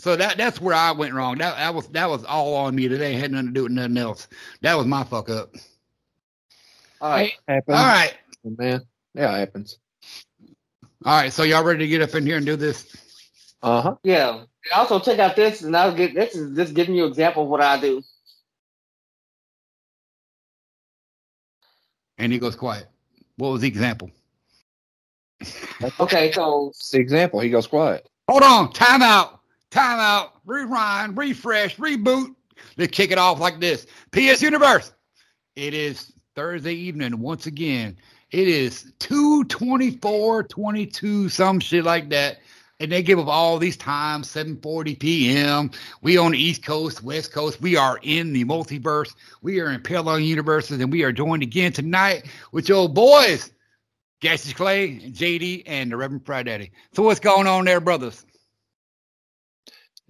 So that that's where I went wrong. That that was that was all on me today. Had nothing to do with nothing else. That was my fuck up. All right. Happens. All right. man. Yeah, it happens. All right. So y'all ready to get up in here and do this? Uh huh. Yeah. And also check out this, and I'll get this is just giving you an example of what I do. And he goes quiet. What was the example? Okay, so It's the example. He goes quiet. Hold on. Time out. Time out. Rewind. Refresh. Reboot. Let's kick it off like this. PS Universe. It is Thursday evening once again. It is 224, 22, some shit like that. And they give up all these times, 7:40 p.m. We on the East Coast, West Coast. We are in the multiverse. We are in parallel universes, and we are joined again tonight with your boys, Cassius Clay, JD, and the Reverend Fry Daddy. So what's going on there, brothers?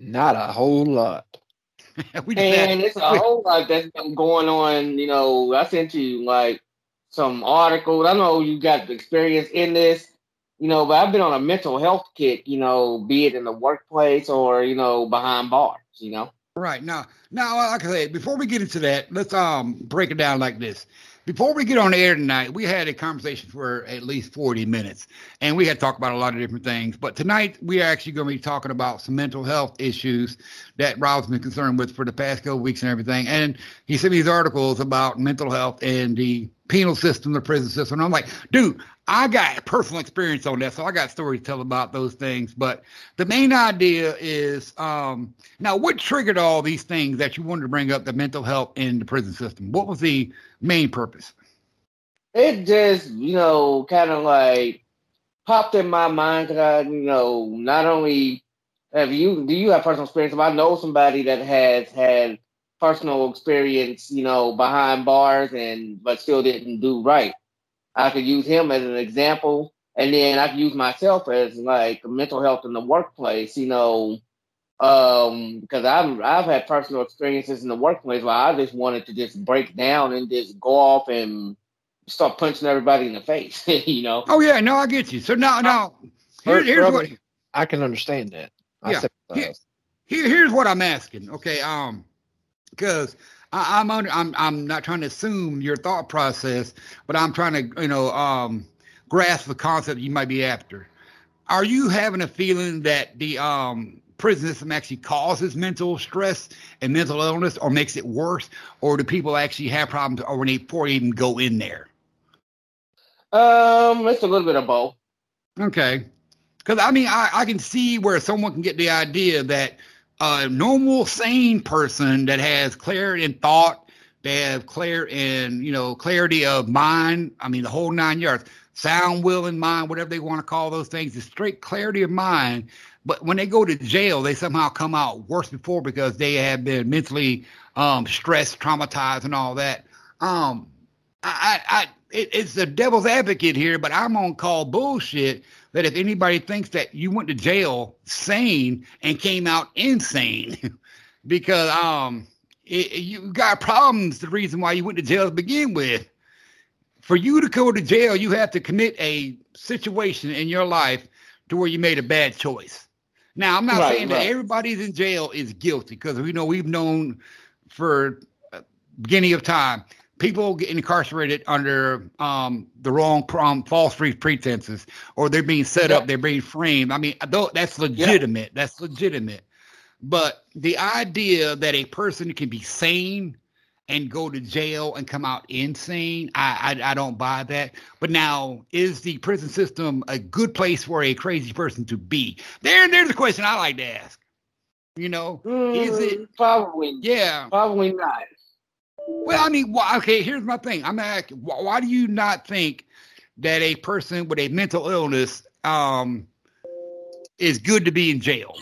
Not a whole lot. we just had- and it's a whole lot that's been going on. You know, I sent you like some articles. I know you got experience in this, you know, but I've been on a mental health kick. You know, be it in the workplace or you know behind bars. You know. Right now, now, like I said, before we get into that, let's um break it down like this. Before we get on the air tonight, we had a conversation for at least 40 minutes, and we had talked about a lot of different things. But tonight, we are actually going to be talking about some mental health issues that Rob's been concerned with for the past couple weeks and everything. And he sent me these articles about mental health and the penal system, the prison system. And I'm like, dude, I got personal experience on that, so I got stories to tell about those things. But the main idea is um, now what triggered all these things that you wanted to bring up the mental health in the prison system? What was the main purpose? it just you know kind of like popped in my mind because I you know not only have you do you have personal experience but I know somebody that has had personal experience you know behind bars and but still didn't do right I could use him as an example and then I could use myself as like mental health in the workplace you know um because I've I've had personal experiences in the workplace where I just wanted to just break down and just go off and start punching everybody in the face, you know. Oh yeah, no, I get you. So now, now here, Brother- here's what I can understand that. I Yeah. sympathize. here, here's what I'm asking. Okay, um, because I'm under, I'm I'm not trying to assume your thought process, but I'm trying to you know um grasp the concept you might be after. Are you having a feeling that the um prison system actually causes mental stress and mental illness, or makes it worse, or do people actually have problems, or when they before they even go in there? Um, it's a little bit of both. Okay. Because I mean, I, I can see where someone can get the idea that a normal, sane person that has clarity in thought, they have clear and you know clarity of mind. I mean, the whole nine yards, sound, will, and mind, whatever they want to call those things, is straight clarity of mind. But when they go to jail, they somehow come out worse before because they have been mentally um, stressed, traumatized, and all that. Um, I, I, I it, it's the devil's advocate here, but I'm on call bullshit that if anybody thinks that you went to jail sane and came out insane because um it, you got problems the reason why you went to jail to begin with for you to go to jail you have to commit a situation in your life to where you made a bad choice now i'm not Right, saying right. that everybody's in jail is guilty because we know we've known for uh, beginning of time people get incarcerated under um, the wrong um, false pre- pretenses or they're being set up they're being framed. I mean though that's legitimate. That's legitimate. But the idea that a person can be sane and go to jail and come out insane I, I i don't buy that. But now is the prison system a good place for a crazy person to be? There there's a question i like to ask. You know Is it- Mm, probably? yeah. Probably not. Well, I mean, why, okay, here's my thing. I'm asking, why, why do you not think that a person with a mental illness um, is good to be in jail?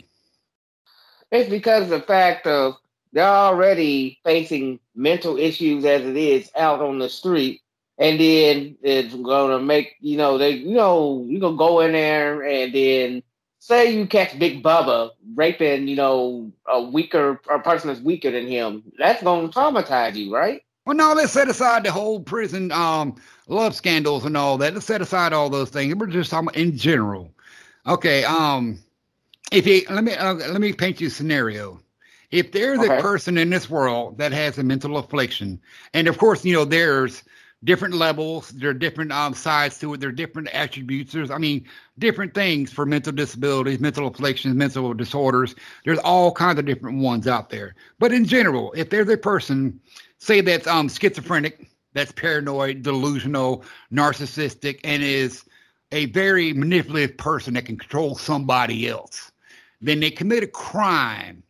It's because of the fact of they're already facing mental issues as it is out on the street. And then it's gonna make you know they you know you gonna go in there and then say you catch Big Bubba raping you know a weaker a person that's weaker than him that's gonna traumatize you right Well, no, let's set aside the whole prison um, love scandals and all that. Let's set aside all those things. We're just talking in general. Okay. Um, if you let me uh, let me paint you a scenario. If there's Okay. a person in this world that has a mental affliction, and of course, you know, there's different levels, there are different um, sides to it, there are different attributes. There's, I mean, different things for mental disabilities, mental afflictions, mental disorders. There's all kinds of different ones out there. But in general, if there's a person, say that's um, schizophrenic, that's paranoid, delusional, narcissistic, and is a very manipulative person that can control somebody else, then they commit a crime,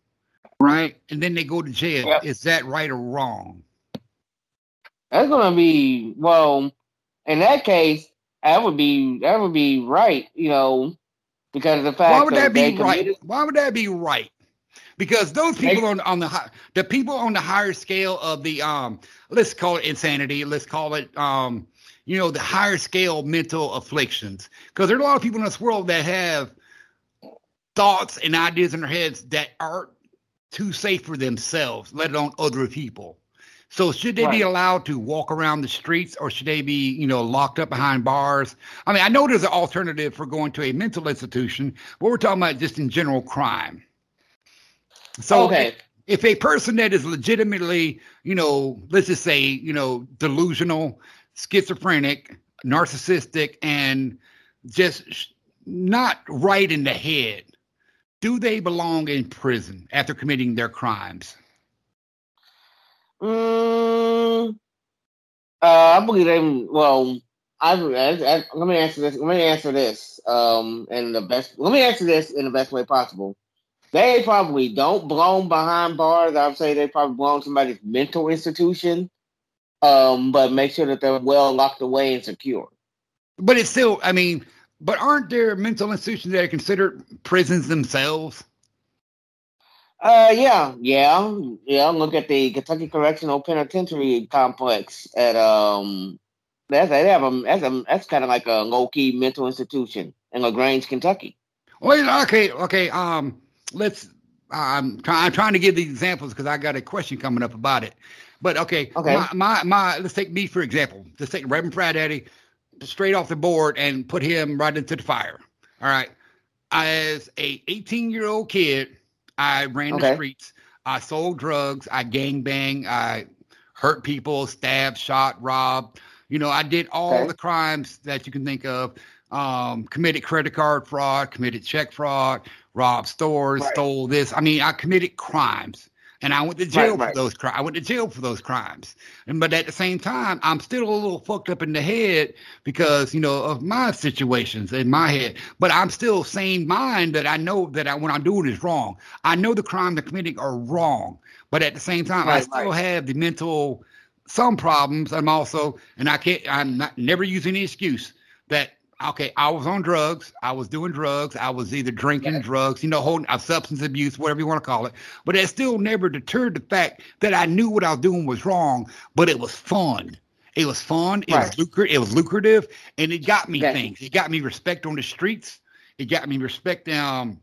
right? And then they go to jail. Yeah. Is that right or wrong? That's gonna be well. In that case, that would be that would be right. You know, because of the fact Why would that they be right? committed- Why would that be right? Because those people on on the the people on the higher scale of the um let's call it insanity, let's call it um you know the higher scale mental afflictions. Because there are a lot of people in this world that have thoughts and ideas in their heads that aren't too safe for themselves, let alone other people. So should they be allowed to walk around the streets or should they be, you know, locked up behind bars? I mean, I know there's an alternative for going to a mental institution, but we're talking about just in general crime. So okay. if a person that is legitimately, you know, let's just say, you know, delusional, schizophrenic, narcissistic, and just not right in the head, do they belong in prison after committing their crimes? Mm, uh, I believe they. Well, I, I, I- let me answer this. Let me answer this. Um, in the best. Let me answer this in the best way possible. They probably don't belong behind bars. I would say they probably belong somebody's mental institution. Um, but make sure that they're well locked away and secure. But it's still, I mean, but aren't there mental institutions that are considered prisons themselves? Uh, yeah, yeah, yeah. Look at the Kentucky Correctional Penitentiary Complex at um. That's they have a that's a that's kind of like a low key mental institution in La Grange, Kentucky. Well, okay, okay. Um, let's. I'm trying. I'm trying to give these examples because I got a question coming up about it. But okay, Okay. My, my my. Let's take me for example. Let's take Reverend Frat Daddy straight off the board and put him right into the fire. All right. As a 18 year old kid, I ran the streets. I sold drugs. I gang bang. I hurt people, stabbed, shot, robbed. You know, I did all Okay. the crimes that you can think of. Um, committed credit card fraud, committed check fraud, robbed stores, Right. stole this. I mean, I committed crimes, and I went to jail Right, for right. those crimes. I went to jail for those crimes. And but at the same time, I'm still a little fucked up in the head because you know of my situations in my head. But I'm still sane mind that I know that I, what I'm doing is wrong. I know the crimes I'm committing are wrong, but at the same time, I still right. have the mental some problems. I'm also, and I can't. I'm not never use any excuse that okay, I was on drugs, I was doing drugs, I was either drinking Right. drugs, you know, holding uh, substance abuse, whatever you want to call it. But it still never deterred the fact that I knew what I was doing was wrong, but it was fun. It was fun. It was lucrative. It was lucrative, and it got me things. It got me respect on the streets. It got me respect. Um,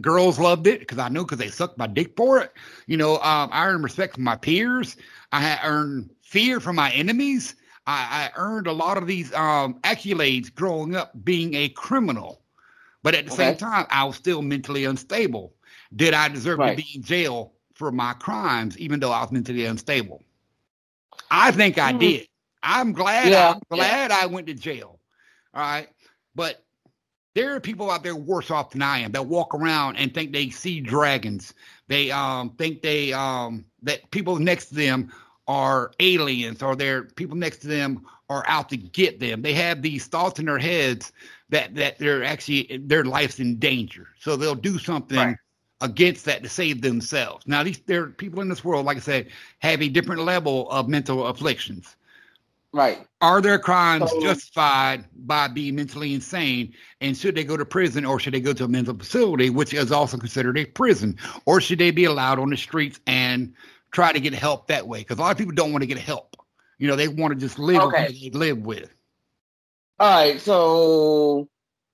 girls loved it because I knew because they sucked my dick for it. You know, um, I earned respect from my peers. I had earned fear from my enemies. I, I earned a lot of these um, accolades growing up being a criminal. But at the same time, I was still mentally unstable. Did I deserve Right. to be in jail for my crimes, even though I was mentally unstable? I think I Mhm. did. I'm glad. Yeah, I'm glad I went to jail. All right, but there are people out there worse off than I am that walk around and think they see dragons. They um think they um that people next to them are aliens or their people next to them are out to get them. They have these thoughts in their heads that that they're actually their life's in danger. So they'll do something Right. against that to save themselves. Now these there are people in this world, like I said, have a different level of mental afflictions. Right. Are their crimes So- justified by being mentally insane? And should they go to prison or should they go to a mental facility, which is also considered a prison? Or should they be allowed on the streets and try to get help that way? Because a lot of people don't want to get help. You know, they want to just live Okay. with they live with. All right. So,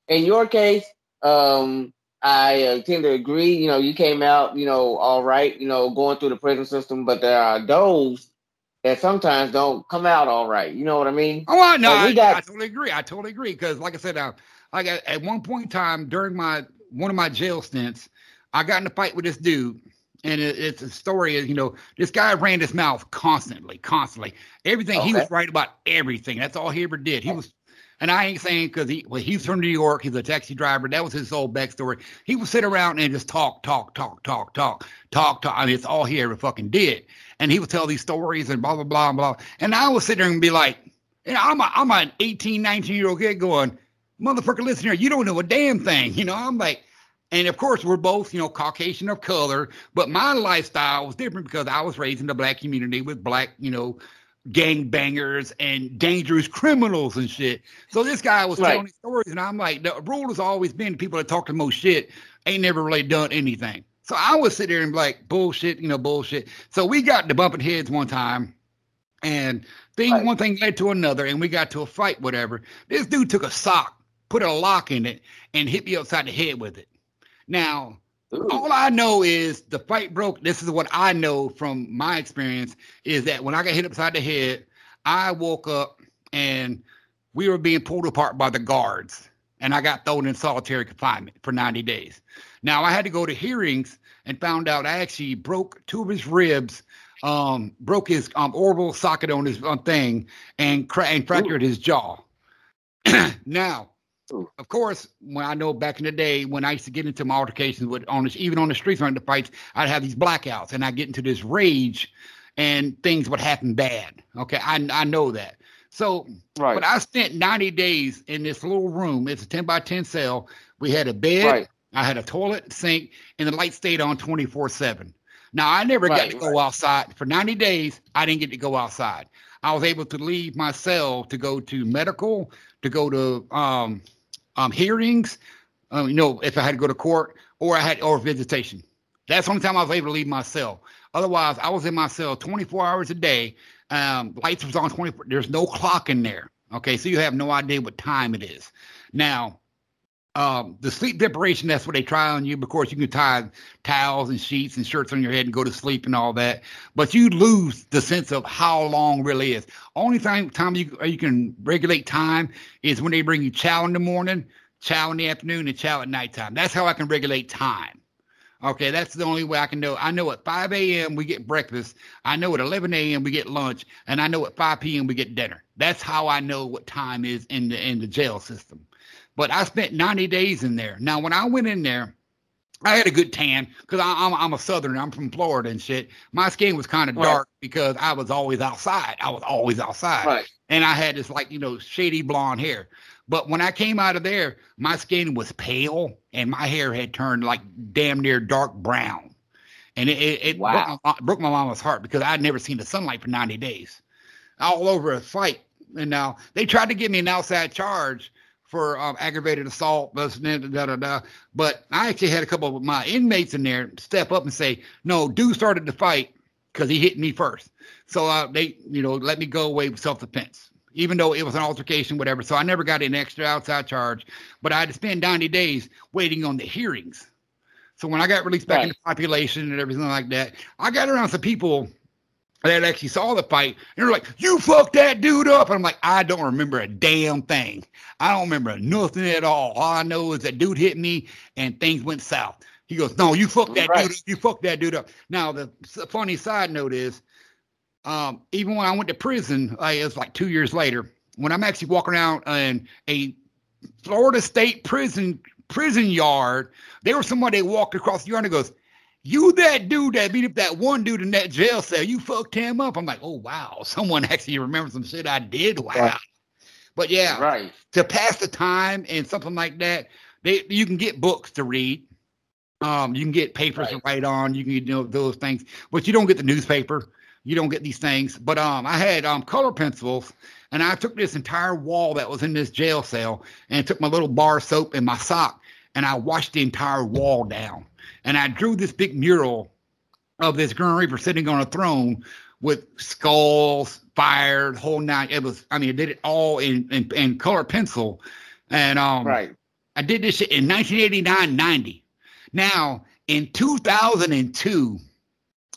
in your case, um, I uh, tend to agree. You know, you came out, you know, all right. You know, going through the prison system, but there are those that sometimes don't come out all right. You know what I mean? Oh, I, no, Well, we I, got- I totally agree. I totally agree because, like I said, uh, like at, at one point in time during my one of my jail stints, I got in a fight with this dude. And it, it's a story you know, this guy ran his mouth constantly, constantly. Everything he was right about everything. That's all he ever did. He oh. was, and I ain't saying because he, well, he's from New York. He's a taxi driver. That was his whole backstory. He would sit around and just talk, talk, talk, talk, talk, talk, talk. I mean, it's all he ever fucking did. And he would tell these stories and blah blah blah blah. And I would sit there and be like, you know, I'm a, I'm an 18, 19 year old kid going, motherfucker, listen here, you don't know a damn thing. You know, I'm like, and of course, we're both, you know, Caucasian of color, but my lifestyle was different because I was raised in the black community with black, you know, gang bangers and dangerous criminals and shit. So this guy was Right. telling stories, and I'm like, the rule has always been people that talk the most shit ain't never really done anything. So I would sit there and be like, bullshit, you know, bullshit. So we got to bumping heads one time, and thing Right. one thing led to another, and we got to a fight, whatever. This dude took a sock, put a lock in it, and hit me upside the head with it. Now, Ooh. all I know is the fight broke. This is what I know from my experience is that when I got hit upside the head, I woke up and we were being pulled apart by the guards, and I got thrown in solitary confinement for 90 days. Now I had to go to hearings and found out I actually broke two of his ribs, um, broke his um, orbital socket on his um, thing, and, cra- and fractured his jaw. now, Ooh. Of course, when I know back in the day when I used to get into my altercations with on the, even on the streets running the fights, I'd have these blackouts and I get into this rage, and things would happen bad. Okay, I I know that. So right. but I spent 90 days in this little room. It's a 10 by 10 cell. We had a bed, right. I had a toilet, sink, and the light stayed on 24 7. Now, I never got Right, to go outside. For 90 days, I didn't get to go outside. I was able to leave my cell to go to medical, to go to um, um, hearings, um, you know, if I had to go to court, or I had or visitation. That's the only time I was able to leave my cell. Otherwise, I was in my cell 24 hours a day. Um, lights was on 24. There's no clock in there. Okay, so you have no idea what time it is. Now, um, the sleep deprivation, that's what they try on you. Of course, you can tie towels and sheets and shirts on your head and go to sleep and all that, but you lose the sense of how long really is. Only time time you you can regulate time is when they bring you chow in the morning, chow in the afternoon, and chow at nighttime. That's how I can regulate time. Okay, that's the only way I can know. I know at 5 a.m. we get breakfast. I know at 11 a.m. we get lunch, and I know at 5 p.m. we get dinner. That's how I know what time is in the in the jail system. But I spent 90 days in there. Now, when I went in there, I had a good tan because I'm I'm a Southerner. I'm from Florida and shit. My skin was kind of Right. dark because I was always outside. I was always outside Right. and I had this like you know shady blonde hair. But when I came out of there, my skin was pale and my hair had turned like damn near dark brown, and it it, it Wow. broke, my, broke my mama's heart because I'd never seen the sunlight for ninety days, all over a fight. And now they tried to give me an outside charge for um, aggravated assault, da, da, da. but I actually had a couple of my inmates in there step up and say, "No, dude started the fight because he hit me first. So uh, they, you know, let me go away with self-defense, even though it was an altercation, whatever. So I never got an extra outside charge, but I had to spend 90 days waiting on the hearings. So when I got released back Right. into population and everything like that, I got around some people that actually saw the fight and they're like, "You fucked that dude up." And I'm like, "I don't remember a damn thing. I don't remember nothing at all. All I know is that dude hit me and things went south." He goes, "No, you fucked that Right. dude. up. You fucked that dude up." Now the funny side note is, um, even when I went to prison, uh, it was like two years later. When I'm actually walking around in a Florida State prison prison yard, there was somebody that walked across the yard and goes, "You that dude that beat up that one dude in that jail cell? You fucked him up." I'm like, "Oh wow, someone actually remembers some shit I did." Wow. Right. But yeah, Right. to pass the time and something like that, they you can get books to read. Um, you can get papers to write on. You can you know those things, but you don't get the newspaper. You don't get these things. But um, I had um color pencils, and I took this entire wall that was in this jail cell, and took my little bar soap and my sock, and I washed the entire wall down, and I drew this big mural of this Grim Reaper sitting on a throne with skulls, fire, whole nine. It was, I mean, I did it all in in, in color pencil, and um, Right. I did this in 1989, 90. Now, in 2002,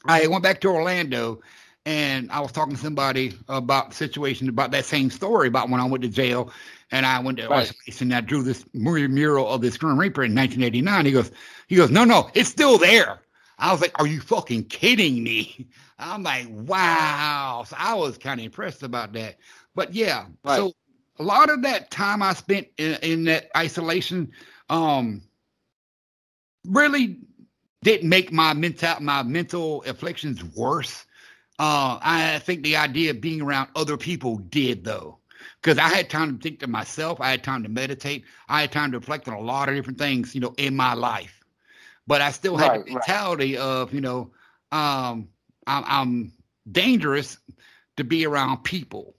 I went back to Orlando and I was talking to somebody about the situation about that same story about when I went to jail and I went to Right. isolation and I drew this mur- mural of this Grim Reaper in 1989. He goes, he goes, no, no, it's still there. I was like, are you fucking kidding me? I'm like, wow. So I was kind of impressed about that. But yeah, Right. so a lot of that time I spent in, in that isolation, um, really didn't make my mental my mental afflictions worse. Uh, I think the idea of being around other people did though, because I had time to think to myself. I had time to meditate. I had time to reflect on a lot of different things, you know, in my life. But I still had Right, the right. mentality of, you know, um, I'm, I'm dangerous to be around people.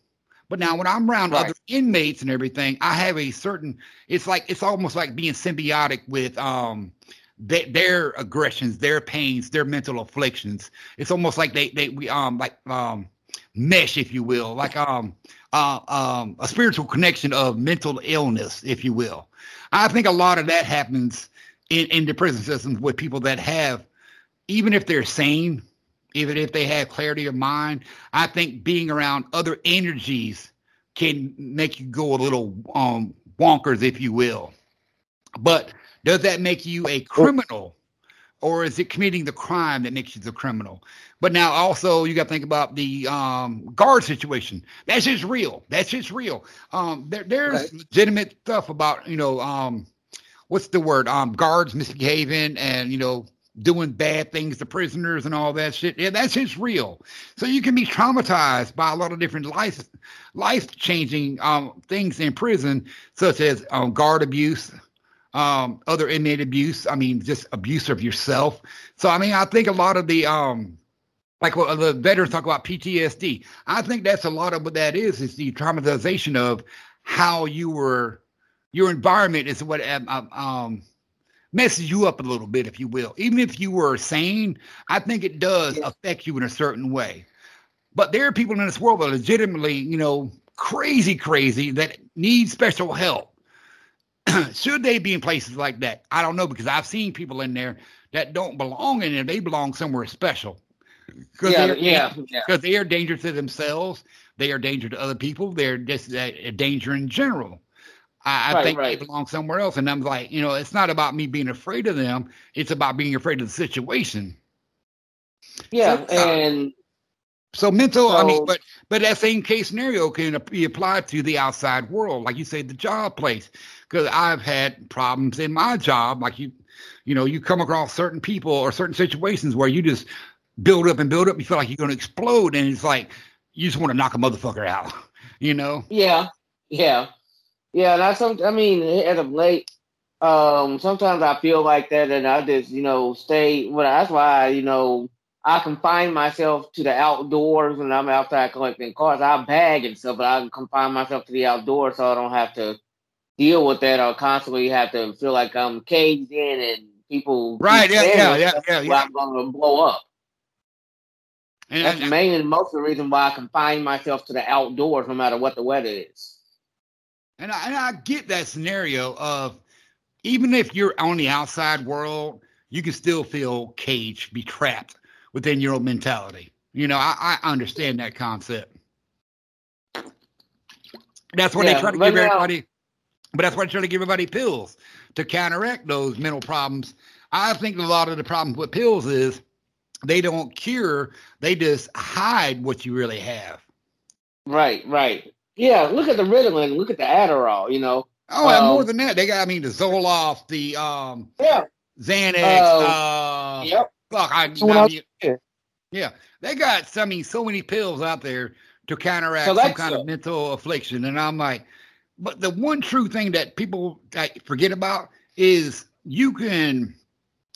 But now when I'm around Right. other inmates and everything, I have a certain. It's like it's almost like being symbiotic with um they, their aggressions, their pains, their mental afflictions. It's almost like they they we um like um mesh, if you will, like um uh, um a spiritual connection of mental illness, if you will. I think a lot of that happens in in the prison systems with people that have, even if they're sane, even if they have clarity of mind. I think being around other energies can make you go a little um wonkers, if you will. But does that make you a criminal? Or is it committing the crime that makes you the criminal? But now also you got to think about the um, guard situation. That's just real. That's just real. Um, there, there's Right. legitimate stuff about you know um, what's the word? Um, guards misbehaving and you know doing bad things to prisoners and all that shit. Yeah, that's just real. So you can be traumatized by a lot of different life life changing um, things in prison, such as um, guard abuse, um, other inmate abuse. I mean, just abuse of yourself. So I mean, I think a lot of the um, like what the veterans talk about PTSD. I think that's a lot of what that is. Is the traumatization of how you were, your environment is what um, um, um messes you up a little bit, if you will. Even if you were sane, I think it does affect you in a certain way. But there are people in this world that are legitimately, you know, crazy, crazy that need special help. Should they be in places like that? I don't know because I've seen people in there that don't belong in there. They belong somewhere special. Because Yeah, they're, yeah, yeah. because they are danger to themselves. They are danger to other people. They're just a, danger in general. I, I Right, think right. they belong somewhere else. And I'm like, you know, it's not about me being afraid of them. It's about being afraid of the situation. Yeah, So, uh, and So mental, I mean, but but that same case scenario can be applied to the outside world, like you say, the job place. Because I've had problems in my job, like you, you know, you come across certain people or certain situations where you just build up and build up. You feel like you're going to explode, and it's like you just want to knock a motherfucker out. You know? yeah, yeah, yeah. And I some, I mean, as of late, um, sometimes I feel like that, and I just, you know, stay. Well, that's why, you know, I confine myself to the outdoors when I'm outside collecting cars. I bag and stuff, but I confine myself to the outdoors so I don't have to deal with that or constantly have to feel like I'm caged in and people. Right, yeah, yeah, yeah, yeah, yeah. I'm going to blow up. And, That's and- mainly most of the reason why I confine myself to the outdoors, no matter what the weather is. And I, and I get that scenario of even if you're on the outside world, you can still feel caged, be trapped within your own mentality. You know, I, I understand that concept. That's why they try to give now- everybody, but that's why they try to give everybody pills to counteract those mental problems. I think a lot of the problems with pills is they don't cure, they just hide what you really have. Right, right. Yeah, look at the Ritalin, look at the Adderall, you know. Oh, and more Um, than that, they got, I mean, the Zoloft, the um, Yeah. Xanax. Oh, uh, Yep. Fuck, I, I I- mean, yeah. yeah, they got, I mean, so many pills out there to counteract So some kind of mental affliction, and I'm like, but the one true thing that people like, forget about is you can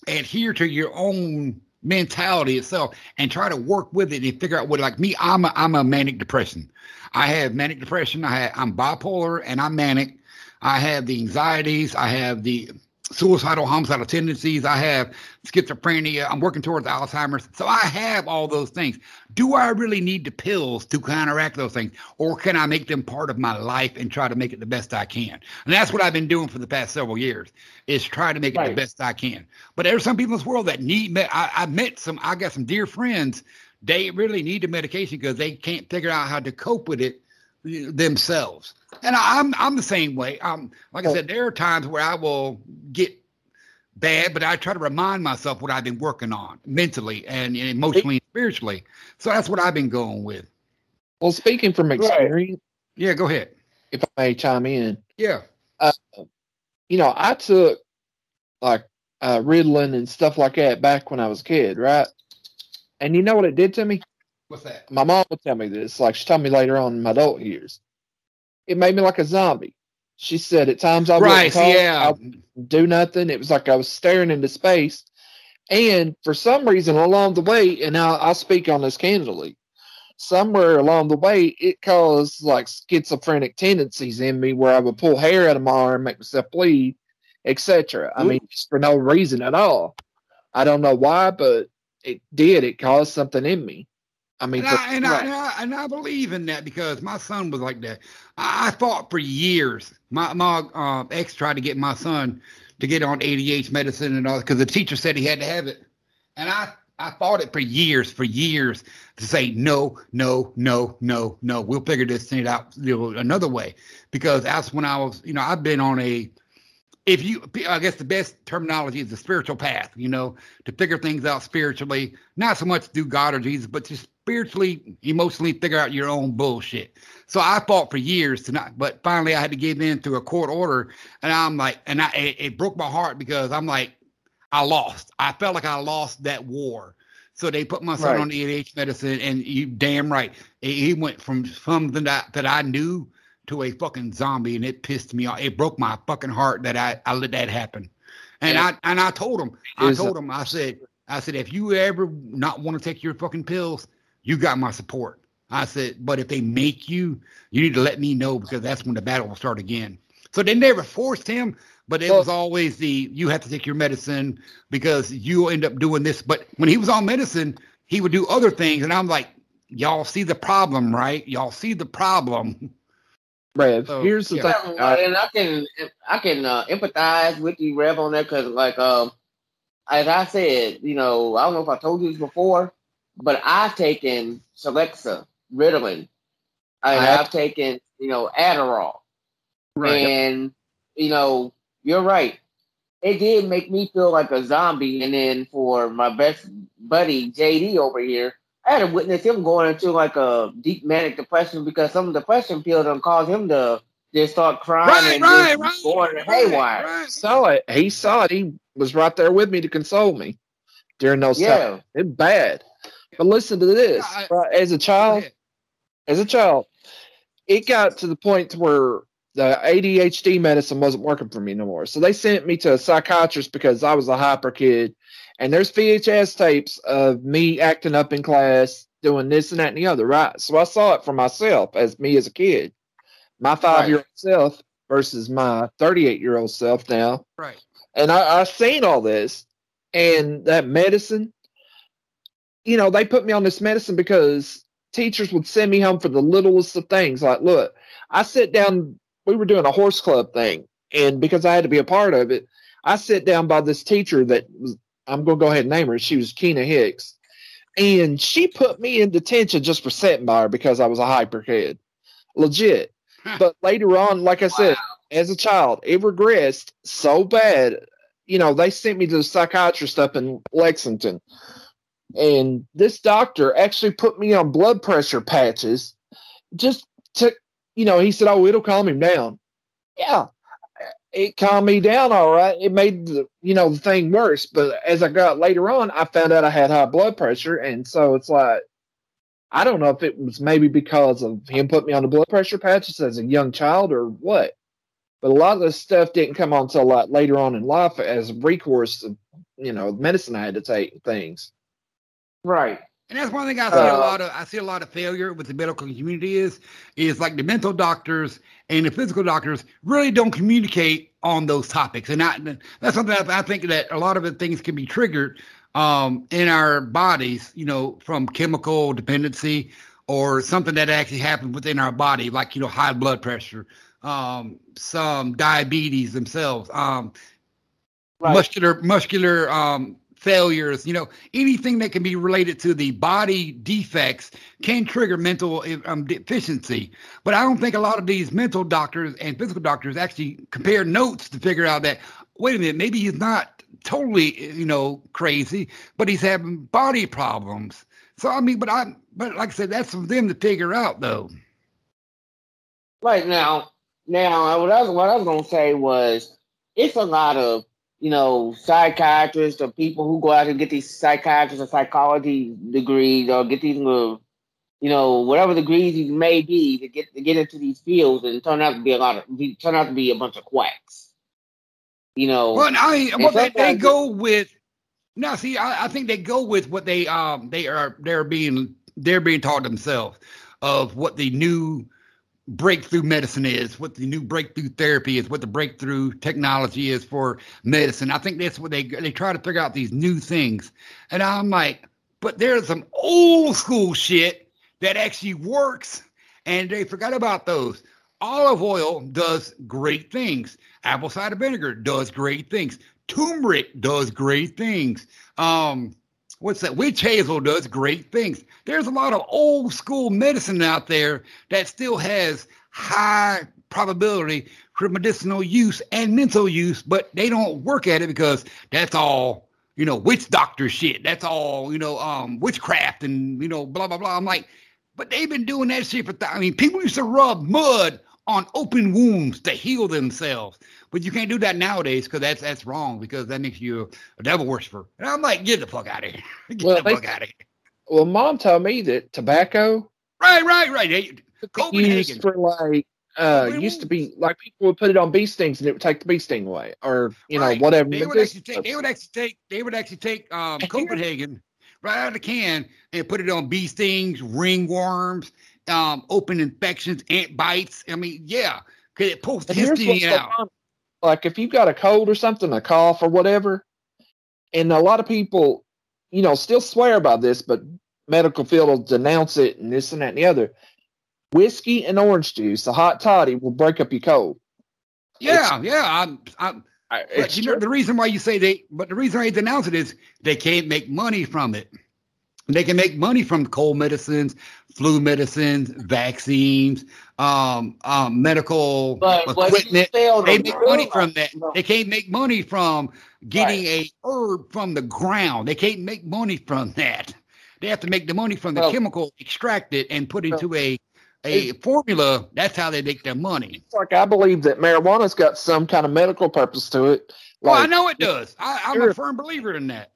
adhere to your own mentality itself and try to work with it and figure out what like me i'm a, i'm a manic depression. I have manic depression i have i'm bipolar and i'm manic. I have the anxieties i have the suicidal homicidal tendencies. I have schizophrenia. I'm working towards alzheimer's. So i have all those things. Do i really need the pills to counteract those things? Or can i make them part of my life and try to make it the best i can? And that's what i've been doing for the past several years is try to make it the best i can. But there's some people in this world that need me. I, I met some i got some dear friends. They really need the medication because they can't figure out how to cope with it themselves. And I'm I'm the same way. Um, like I said, there are times where I will get bad, but I try to remind myself what I've been working on mentally and, and emotionally and spiritually. So that's what I've been going with. Well, speaking from experience, Yeah, go ahead. if I may chime in, Yeah. you know, I took like uh, Ritalin and stuff like that back when I was a kid, right? And you know what it did to me? What's that? My mom would tell me this, like she told me later on in my adult years. It made me like a zombie. She said at times I Right. wouldn't talk, Yeah. I do nothing. It was like I was staring into space. And for some reason along the way, and I'll, I'll speak on this candidly, somewhere along the way, it caused like schizophrenic tendencies in me where I would pull hair out of my arm, make myself bleed, etc. I Ooh. mean, just for no reason at all. I don't know why, but it did. It caused something in me. I mean, And for- I, and, I, and, I, and I believe in that because my son was like that. I, I fought for years. My my uh, ex tried to get my son to get on ADH medicine and all because the teacher said he had to have it, and I I fought it for years, for years to say no, no, no, no, no. We'll figure this thing out you know, another way because that's when I was, you know, I've been on a if you i guess the best terminology is the spiritual path you know to figure things out spiritually not so much through god or jesus but just spiritually emotionally figure out your own bullshit so i fought for years to not but finally i had to give in to a court order and i'm like and i it, it broke my heart because i'm like i lost i felt like i lost that war so they put my son Right. on the ADH medicine, and you damn right, he he went from something that, that I knew to a fucking zombie, and it pissed me off. It broke my fucking heart that I, I let that happen. And Yeah. I and I told him, I told him, I said, I said, if you ever not want to take your fucking pills, you got my support. I said, but if they make you, you need to let me know because that's when the battle will start again. So they never forced him, but it Well- was always the you have to take your medicine because you'll end up doing this. But when he was on medicine, he would do other things, and I'm like, y'all see the problem, right? Y'all see the problem. Rev, So, here's the yeah. thing. Yeah, and I can I can uh, empathize with you, Rev, on that because, like, um, as I said, you know, I don't know if I told you this before, but I've taken Celexa, Ritalin, I, I- have taken, you know, Adderall, right. and you know, you're right. It did make me feel like a zombie, and then for my best buddy JD over here, I had to witness him going into like a deep manic depression because some depression pills don't cause him to just start crying Right, and right, just right. going right, haywire. right. saw it. He saw it. He was right there with me to console me during those times. Yeah, It's bad. But listen to this. I- right, as a child, as a child, it got to the point where the ADHD medicine wasn't working for me no more. So they sent me to a psychiatrist because I was a hyper kid. And there's VHS tapes of me acting up in class, doing this and that and the other, right? So I saw it for myself as me as a kid. My five year old self versus my 38 year old self now Right. and I, I seen all this and that medicine you know they put me on this medicine because teachers would send me home for the littlest of things. Like look i sit down we were doing a horse club thing and because i had to be a part of it i sit down by this teacher that was i'm going to go ahead and name her she was keena hicks and she put me in detention just for sitting by her because i was a hyper kid. Legit. But later on like i said as a child, it regressed so bad. You know, they sent me to the psychiatrist up in Lexington. And this doctor actually put me on blood pressure patches just to, you know, he said, Oh, it'll calm him down. Yeah, it calmed me down all right. It made the, you know, the thing worse. But as I got later on, I found out I had high blood pressure. And so it's like, I don't know if it was maybe because of him putting me on the blood pressure patches as a young child or what but a lot of this stuff didn't come on until like later on in life as a recourse to you know medicine I had to take things. Right. And that's one thing I see a Uh, lot of. I see a lot of failure with the medical community is is like the mental doctors and the physical doctors really don't communicate on those topics, and I, that's something I think that a lot of the things can be triggered um, in our bodies, you know, from chemical dependency or something that actually happened within our body, like you know, high blood pressure, um, some diabetes themselves, um, Right. muscular muscular um failures, you know, anything that can be related to the body defects can trigger mental um, deficiency. But I don't think a lot of these mental doctors and physical doctors actually compare notes to figure out that, wait a minute, maybe he's not totally, you know, crazy, but he's having body problems. So, I mean, but I, but like I said, that's for them to figure out though. Right now, now what I was, what I was going to say was it's a lot of you know, psychiatrists or people who go out and get these psychiatrists or psychology degrees or get these little, you know, whatever degrees you may be to get to get into these fields and turn out to be a lot of turn out to be a bunch of quacks. You know. Well, I well, they, they go with now. See, I, I think they go with what they um they are they're being they're being taught themselves of what the new breakthrough medicine is, what the new breakthrough therapy is, what the breakthrough technology is for medicine. I think that's what they they try to figure out these new things. And I'm like, but there's some old school shit that actually works, and they forgot about those. Olive oil does great things. Apple cider vinegar does great things. Turmeric does great things. Um, what's that? Witch hazel does great things. There's a lot of old school medicine out there that still has high probability for medicinal use and mental use, but they don't work at it because that's all, you know, witch doctor shit. That's all, you know, um, witchcraft and, you know, blah, blah, blah. I'm like, but they've been doing that shit for, th- I mean, people used to rub mud on open wounds to heal themselves. But you can't do that nowadays because that's that's wrong because that makes you a devil worshiper. And I'm like, get the fuck out of here. Get well, the fuck out of here. Well, mom told me that tobacco. Right, right, right. Hey, used for like uh used to be like people would put it on bee stings and it would take the bee sting away or you right. know whatever. They would actually take they would actually take they would actually take um Copenhagen right out of the can and put it on bee stings, ringworms, um, open infections, ant bites. I mean, yeah, because it pulls the histamine out like if you've got a cold or something, a cough or whatever, and a lot of people, you know, still swear by this, but medical field will denounce it and this and that and the other. Whiskey and orange juice, a hot toddy, will break up your cold. Yeah, it's, yeah. I'm, I'm, but you know, the reason why you say they, but the reason they denounce it is they can't make money from it. They can make money from cold medicines, flu medicines, vaccines, um, um, medical but equipment. They make money from that. They can't make money from getting right. a herb from the ground. They can't make money from that. They have to make the money from the well, chemical extracted and put into a a formula. That's how they make their money. Like I believe that marijuana's got some kind of medical purpose to it. Like, well, I know it does. I, I'm a firm believer in that.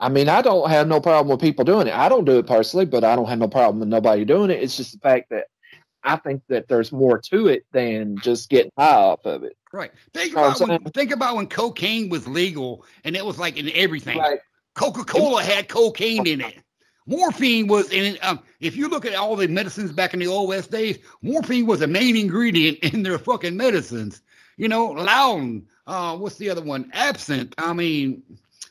I mean, I don't have no problem with people doing it. I don't do it personally, but I don't have no problem with nobody doing it. It's just the fact that I think that there's more to it than just getting high off of it. Right. Think about when, think about when cocaine was legal and it was like in everything. Right. Coca Cola had cocaine in it. Morphine was in um, if you look at all the medicines back in the old west days, morphine was a main ingredient in their fucking medicines. You know, Laudanum, uh, what's the other one? Absinthe. I mean,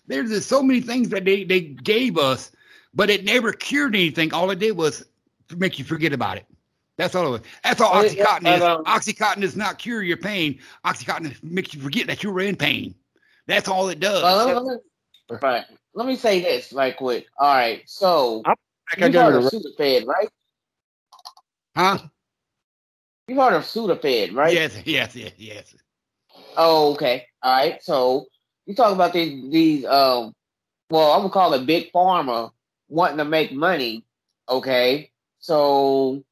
there's just so many things that they, they gave us, but it never cured anything. All it did was make you forget about it. That's all it was. That's all Oxycontin is. Um, Oxycontin does not cure your pain. Oxycontin makes you forget that you were in pain. That's all it does. let me, right. Let me say this right quick. All right. So you've heard of Sudafed, right? Huh? You've heard of Sudafed, right? Yes, yes, yes, yes. Oh, okay. All right. So you talk about these these um well, I'm gonna call it big pharma wanting to make money. Okay, so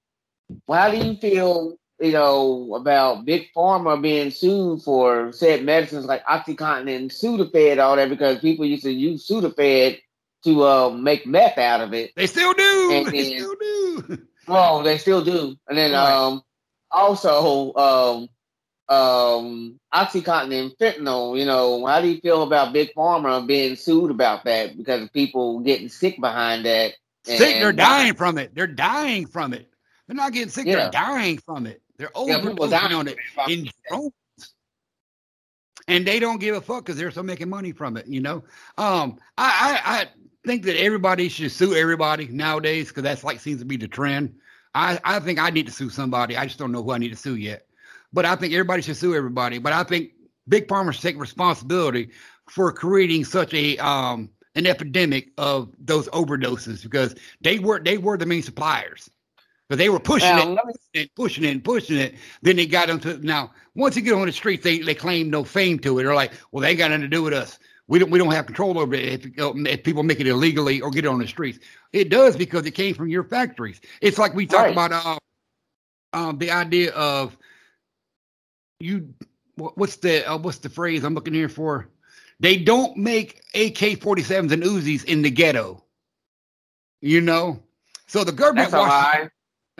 how do you feel, you know, about big pharma being sued for said medicines like OxyContin and Sudafed, all that because people used to use Sudafed to uh, make meth out of it. They still do. And they still do. Well, they still do. And then right. um also um um, OxyContin and fentanyl, you know, how do you feel about Big Pharma being sued about that because people getting sick behind that? Sick, they're dying from it. They're dying from it. They're not getting sick, yeah. they're dying from it. They're overdosing yeah, on it in drones. And they don't give a fuck because they're still making money from it, you know. Um, I, I, I think that everybody should sue everybody nowadays because that's like seems to be the trend. I, I think I need to sue somebody. I just don't know who I need to sue yet. But I think everybody should sue everybody. But I think big farmers should take responsibility for creating such a um an epidemic of those overdoses because they were they were the main suppliers. But they were pushing Now, it, me- and pushing it and pushing it. Then they got into now. Once you get on the streets, they, they claim no fame to it. They're like, well, they ain't got nothing to do with us. We don't we don't have control over it if, if people make it illegally or get it on the streets. It does because it came from your factories. It's like we talk Right. about um, um the idea of you. What's the uh, what's the phrase I'm looking here for? They don't make AK-47s and Uzis in the ghetto. You know, so the government That's a lie.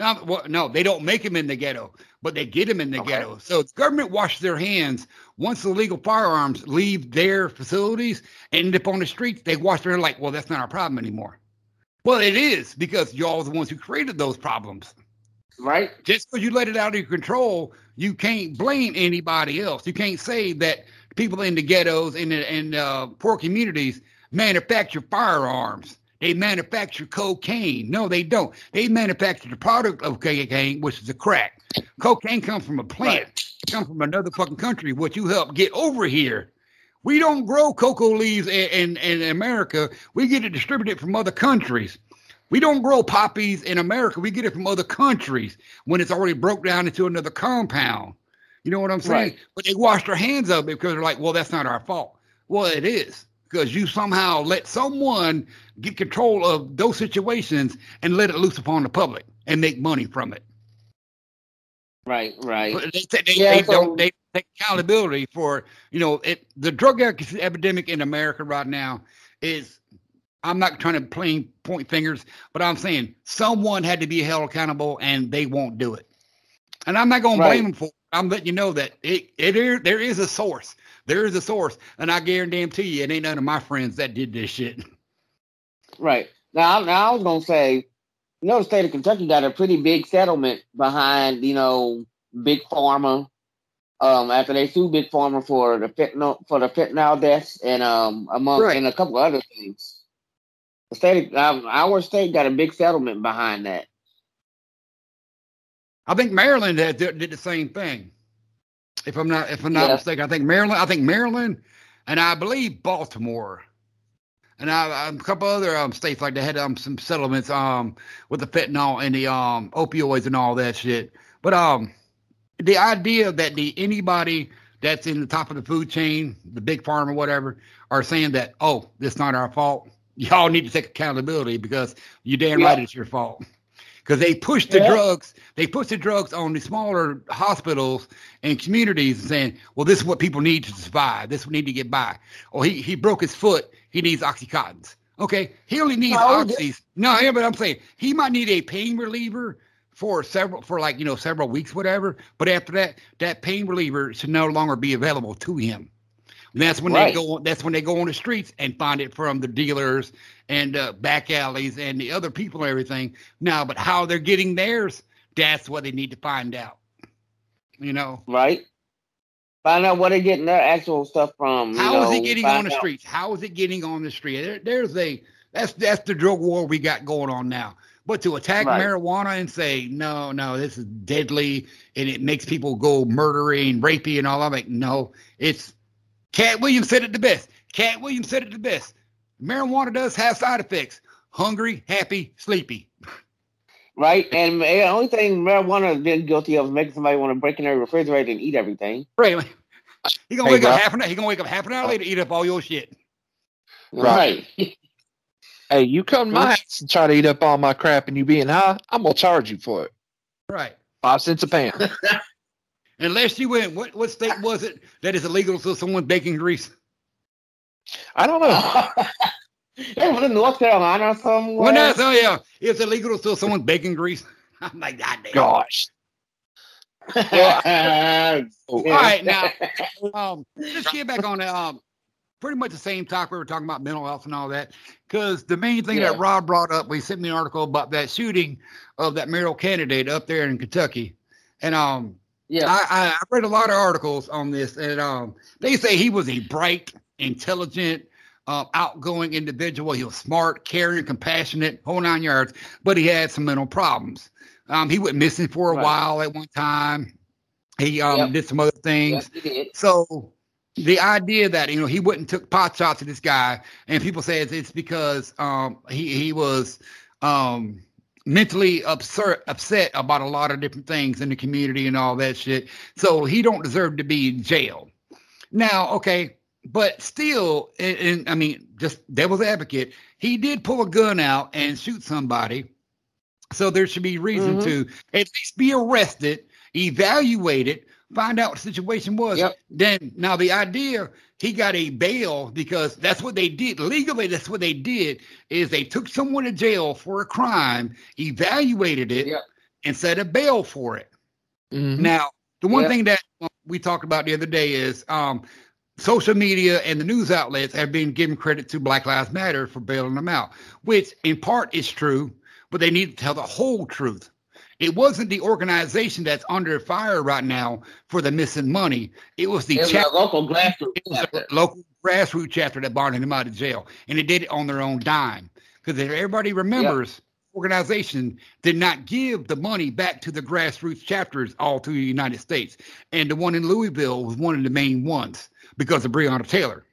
No, well, no, they don't make them in the ghetto, but they get them in the Okay. ghetto. So the government washes their hands once the legal firearms leave their facilities and end up on the streets. They wash their hands like, well, that's not our problem anymore. Well, it is because y'all are the ones who created those problems. Right? Just because you let it out of your control, you can't blame anybody else. You can't say that people in the ghettos and in, in uh, poor communities manufacture firearms. They manufacture cocaine. No, they don't. They manufacture the product of cocaine, which is a crack. Cocaine comes from a plant. It comes from another fucking country, what you help get over here. We don't grow cocoa leaves in, in, in America. We get it distributed from other countries. We don't grow poppies in America. We get it from other countries when it's already broke down into another compound. You know what I'm saying? Right. But they wash their hands of it because they're like, well, that's not our fault. Well, it is because you somehow let someone get control of those situations and let it loose upon the public and make money from it. Right, right. But they, they, Yeah, they so- don't they take accountability for you know it, the drug epidemic in America right now is. I'm not trying to plain point fingers, but I'm saying someone had to be held accountable, and they won't do it. And I'm not going to blame them for. it. I'm letting you know that it, it there is a source. There is a source, and I guarantee you, it ain't none of my friends that did this shit. Right. Now, now I was gonna say, you know, the state of Kentucky got a pretty big settlement behind, you know, Big Pharma. Um, after they sued Big Pharma for the fentanyl for the fentanyl deaths and um among Right. and a couple other things. The state, um, our state got a big settlement behind that. I think Maryland did, did the same thing. If I'm not if I'm not Yeah. mistaken, I think Maryland, I think Maryland, and I believe Baltimore, and I, a couple other um, states like they had um, some settlements um with the fentanyl and the um opioids and all that shit. But um, the idea that the anybody that's in the top of the food chain, the Big Pharma or whatever, are saying that oh, it's not our fault. Y'all need to take accountability because you damn Yeah. right it's your fault. Because they push the Yeah. drugs, they push the drugs on the smaller hospitals and communities, saying, "Well, this is what people need to survive. This we need to get by." Or he he broke his foot, he needs oxycontins. Okay, he only needs No, oxys. No, yeah, but I'm saying he might need a pain reliever for several for like you know several weeks, whatever. But after that, that pain reliever should no longer be available to him. And that's when Right. they go. That's when they go on the streets and find it from the dealers and uh, back alleys and the other people and everything. Now, but how they're getting theirs, that's what they need to find out. You know, Right. Find out where they're getting their actual stuff from. you how is know, it getting on the out. streets? How is it getting on the street? There, there's a that's that's the drug war we got going on now. But to attack Right. marijuana and say no, no, this is deadly and it makes people go murdering, rapey, and all. I'm like, no, it's Katt Williams said it the best. Katt Williams said it the best. Marijuana does have side effects: hungry, happy, sleepy. Right, and the only thing marijuana has been guilty of is making somebody want to break in their refrigerator and eat everything. Right. He gonna Hey, wake up half an hour. He gonna wake up half an hour later, eat up all your shit. Right. Hey, you come to my house and try to eat up all my crap and you being high, I'm gonna charge you for it. Right. Five cents a pound. Unless you went, what what state was it that is illegal to steal someone's baking grease? I don't know. it was in North Carolina or somewhere. Well, no, so yeah, it's illegal to steal someone's bacon grease. I'm like, God damn. Gosh. All right, now, um, let's get back on the um, pretty much the same talk we were talking about mental health and all that. Because the main thing Yeah. that Rob brought up, we sent me an article about that shooting of that mayoral candidate up there in Kentucky, and um, yeah, I, I read a lot of articles on this, and um, they say he was a bright, intelligent, uh, outgoing individual. He was smart, caring, compassionate, whole nine yards. But he had some mental problems. Um, he went missing for a Right. while at one time. He um Yep. did some other things. did. So the idea that you know he wouldn't took pot shots at this guy, and people say it's, it's because um, he he was um, mentally upset upset about a lot of different things in the community and all that shit. So he don't deserve to be in jail. Now, okay, but still, and, and I mean, just devil's advocate, he did pull a gun out and shoot somebody. So there should be reason Mhm. to at least be arrested, evaluated, find out what the situation was. Yep. Then now the idea he got a bail because that's what they did legally. That's what they did is they took someone to jail for a crime, evaluated it, Yep. and set a bail for it. Mhm. Now, the one Yep. thing that uh, we talked about the other day is um, social media and the news outlets have been giving credit to Black Lives Matter for bailing them out, which in part is true, but they need to tell the whole truth. It wasn't the organization that's under fire right now for the missing money. It was the It was local grassroots chapter. local grassroots chapter that bonded him out of jail, and they did it on their own dime. Because everybody remembers, organization did not give the money back to the grassroots chapters all through the United States, and the one in Louisville was one of the main ones because of Breonna Taylor.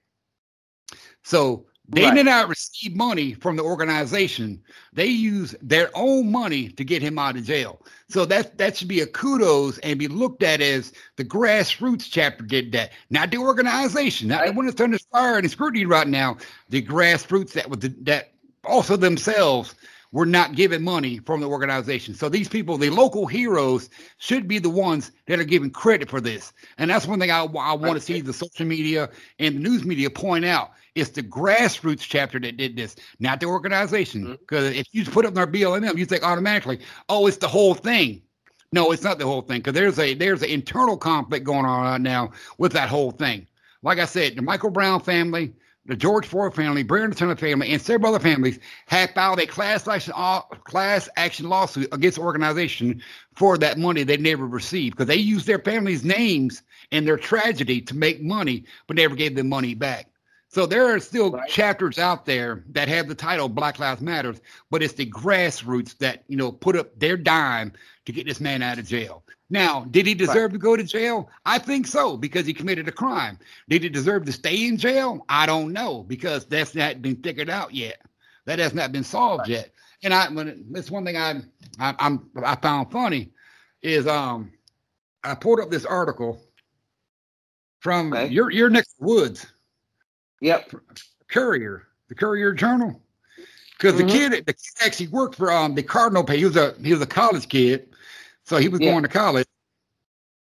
So they Right. did not receive money from the organization. They used their own money to get him out of jail. So that that should be a kudos and be looked at as the grassroots chapter did that, not the organization, not the Right. one that's under fire and scrutiny right now. The grassroots that was the, that also themselves were not given money from the organization. So these people, the local heroes, should be the ones that are given credit for this. And that's one thing I, I want to see the social media and the news media point out. It's the grassroots chapter that did this, not the organization. Because if you put up their BLM, you think automatically, oh, it's the whole thing. No, it's not the whole thing because there's a there's an internal conflict going on right now with that whole thing. Like I said, the Michael Brown family, the George Floyd family, Breonna Taylor family, and several other families have filed a class action uh, class action lawsuit against the organization for that money they never received because they used their families' names and their tragedy to make money, but never gave them money back. So there are still Right. chapters out there that have the title Black Lives Matters, but it's the grassroots that you know put up their dime to get this man out of jail. Now, did he deserve to go to jail? I think so because he committed a crime. Did he deserve to stay in jail? I don't know because that's not been figured out yet. That has not been solved yet. And I, when that's one thing I, I, I'm, I found funny is um, I pulled up this article from Okay. your your next woods Yep. Courier, the Courier Journal, because Mhm. the kid, the kid actually worked for um the Cardinal pay. He was a he was a college kid, so he was Yeah. going to college.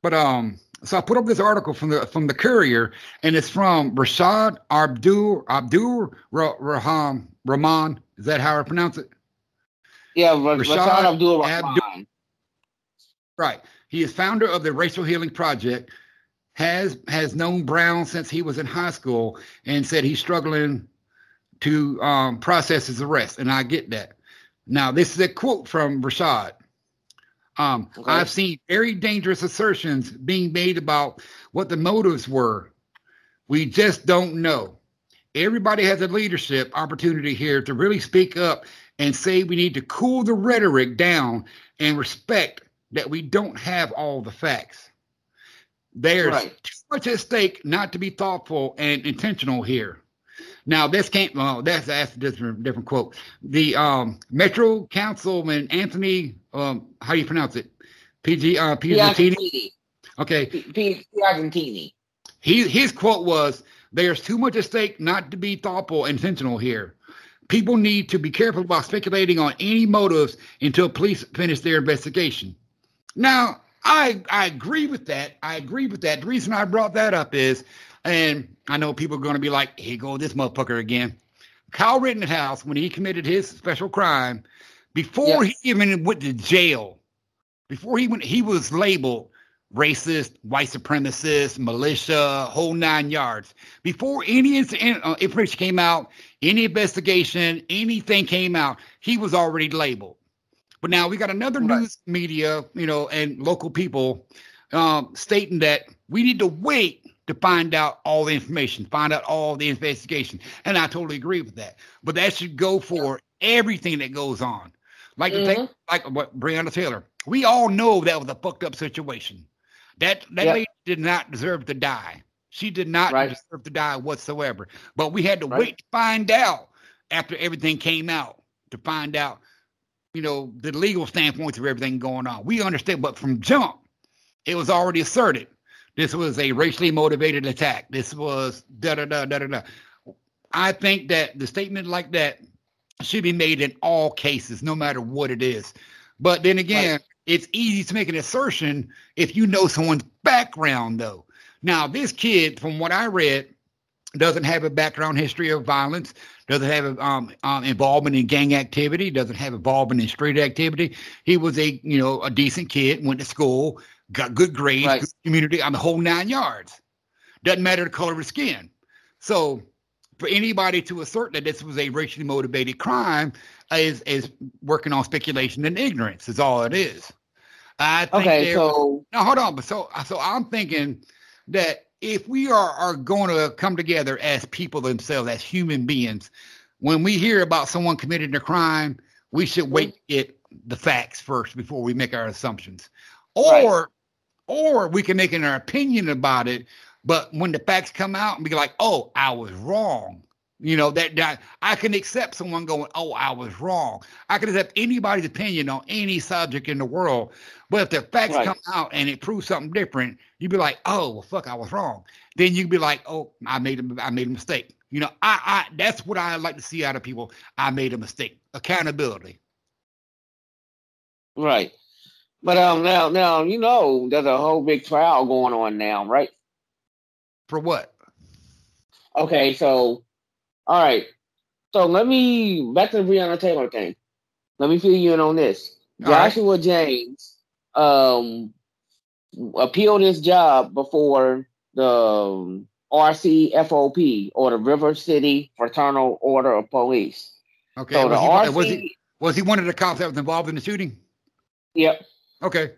But um, so I put up this article from the from the Courier, and it's from Rashad Abdul Abdul Ra- Raham Rahman. Is that how I pronounce it? Yeah. Ra- Rashad Rashad Abdul Abdul- Rahman. Right. He is founder of the Racial Healing Project. Has has known Brown since he was in high school, and said he's struggling to um, process his arrest, and I get that. Now, this is a quote from Rashad. Um, Okay. I've seen very dangerous assertions being made about what the motives were. We just don't know. Everybody has a leadership opportunity here to really speak up and say we need to cool the rhetoric down and respect that we don't have all the facts. There's Right. too much at stake not to be thoughtful and intentional here. Now, this can't. Well, that's that's a different different quote. The um, Metro Councilman Anthony, um, how do you pronounce it? PG uh. Piagentini. Okay, P- P- Piagentini. he his quote was, "There's too much at stake not to be thoughtful and intentional here. People need to be careful about speculating on any motives until police finish their investigation." Now, I I agree with that. I agree with that. The reason I brought that up is, and I know people are going to be like, "Here go this motherfucker again." Kyle Rittenhouse, when he committed his special crime, before he even went to jail, before he went, he was labeled racist, white supremacist, militia, whole nine yards. Before any incident, uh, information came out, any investigation, anything came out, he was already labeled. But now we got another Right. news media, you know, and local people um, stating that we need to wait to find out all the information, find out all the investigation. And I totally agree with that. But that should go for everything that goes on. Like the thing, like what Breonna Taylor. We all know that was a fucked up situation. That that Yeah. lady did not deserve to die. She did not Right. deserve to die whatsoever. But we had to Right. wait to find out after everything came out to find out, you know, the legal standpoints of everything going on. We understand, but from jump, it was already asserted. This was a racially motivated attack. This was da da da da da da. I think that the statement like that should be made in all cases, no matter what it is. But then again, it's easy to make an assertion if you know someone's background, though. Now, this kid, from what I read, doesn't have a background history of violence, doesn't have um, um, involvement in gang activity, doesn't have involvement in street activity. He was a you know a decent kid, went to school, got good grades, Right. good community on the whole nine yards. Doesn't matter the color of his skin. So for anybody to assert that this was a racially motivated crime is is working on speculation and ignorance. Is all it is. I think Okay, so now hold on, but so so I'm thinking that if we are are going to come together as people themselves, as human beings, when we hear about someone committing a crime, we should mm-hmm. wait to get the facts first before we make our assumptions. Or or we can make an opinion about it, but when the facts come out and be like, oh, I was wrong. You know, that, that I can accept someone going, oh, I was wrong. I can accept anybody's opinion on any subject in the world. But if the facts Right. come out and it proves something different, you'd be like, oh, well, fuck, I was wrong. Then you'd be like, oh, I made a, I made a mistake. You know, I, I that's what I like to see out of people. I made a mistake. Accountability. right. But um now now you know there's a whole big trial going on now, right? For what? Okay, so all right. So let me back to the Breonna Taylor thing. Let me fill you in on this. All right. Joshua Jaynes um appealed his job before the um, RCFOP or the River City Fraternal Order of Police. Okay. So the was, he, RC, was he was he one of the cops that was involved in the shooting? yep. Okay.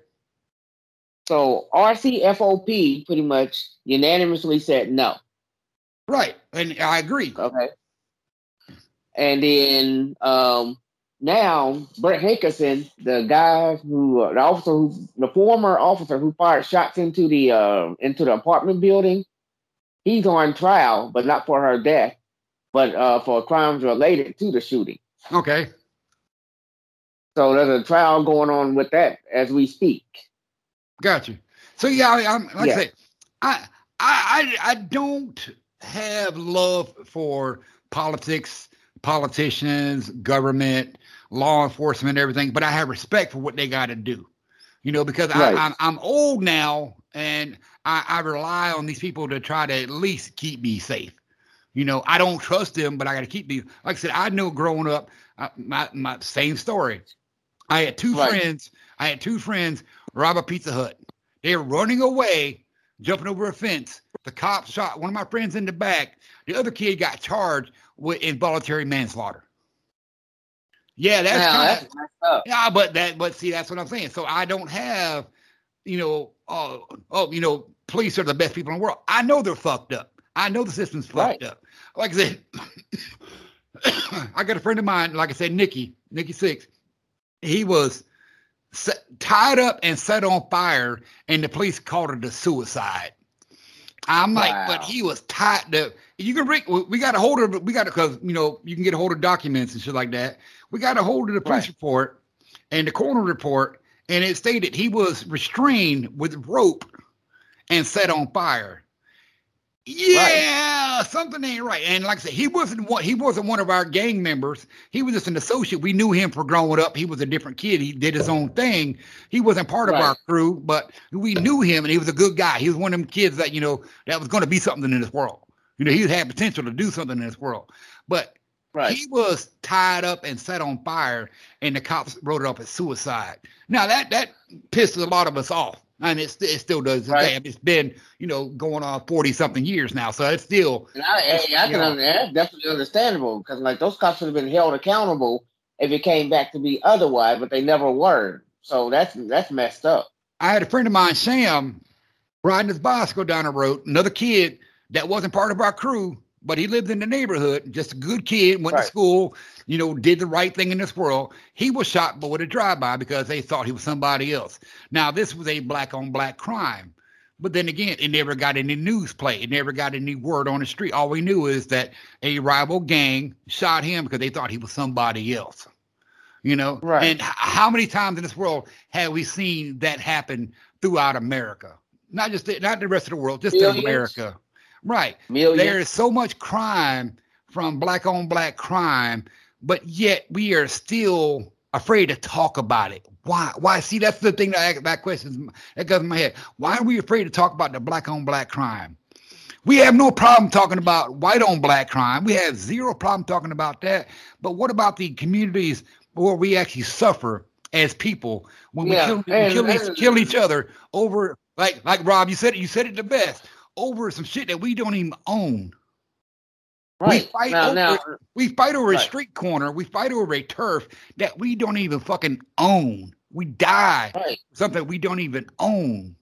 So RCFOP pretty much unanimously said no. Right. And I agree. Okay. And then um, now Brett Hankison, the guy who, uh, the officer who, the former officer who fired shots into the uh, into the apartment building, he's on trial, but not for her death, but uh, for crimes related to the shooting. Okay. So there's a trial going on with that as we speak. Got you. So yeah, I, I'm like Yeah. I said, I, I I I don't have love for politics, politicians, government, law enforcement, everything, but I have respect for what they got to do. You know, because Right. I, I'm I'm old now, and I, I rely on these people to try to at least keep me safe. You know, I don't trust them, but I got to keep these. Like I said, I know growing up, uh, my my same story. I had two Right. friends. I had two friends rob a Pizza Hut. They were running away, jumping over a fence. The cops shot one of my friends in the back. The other kid got charged with involuntary manslaughter. Yeah, that's now, kind of that's messed up. yeah, but that, but see, that's what I'm saying. So I don't have, you know, oh, oh, you know, police are the best people in the world. I know they're fucked up. I know the system's fucked Right. up. Like I said, I got a friend of mine, like I said, Nikki, Nikki Six. He was set, tied up and set on fire, and the police called it a suicide. I'm like, but he was tied up. You can bring. We got a hold of. We got because you know you can get a hold of documents and shit like that. We got a hold of the police Right. report and the coroner report, and it stated he was restrained with rope and set on fire. Yeah, something ain't right. And like I said, he wasn't one. He wasn't one of our gang members. He was just an associate. We knew him for growing up. He was a different kid. He did his own thing. He wasn't part of our crew, but we knew him, and he was a good guy. He was one of them kids that you know that was going to be something in this world. You know, he had potential to do something in this world, but Right. he was tied up and set on fire, and the cops wrote it up as suicide. Now that that pissed a lot of us off, and it, it still does. Right. It's been you know going on forty something years now, so it's still And I, hey, I can Yeah. under, that's definitely understandable because like those cops should have been held accountable if it came back to be otherwise, but they never were. So that's that's messed up. I had a friend of mine, Sam, riding his bicycle down the road. Another kid that wasn't part of our crew, but he lived in the neighborhood. Just a good kid, went Right. to school, you know, did the right thing in this world. He was shot, but with a drive-by because they thought he was somebody else. Now, this was a black-on-black crime, But then again, it never got any news play. It never got any word on the street. All we knew is that a rival gang shot him because they thought he was somebody else. You know, Right. and how many times in this world have we seen that happen throughout America? Not just the, not the rest of the world, just in. America. Right. Million. There is so much crime from black on black crime, but yet we are still afraid to talk about it. Why? Why? See, that's the thing that I, ask that question that goes in my head. Why are we afraid to talk about the black on black crime? We have no problem talking about white on black crime. We have zero problem talking about that. But what about the communities where we actually suffer as people when we Yeah, kill, we and- kill, each, and- kill each other over like like Rob, you said it, you said it the best over some shit that we don't even own. right. We fight now, over now, We fight over a street corner. We fight over a turf that we don't even fucking own. We die right. something we don't even own.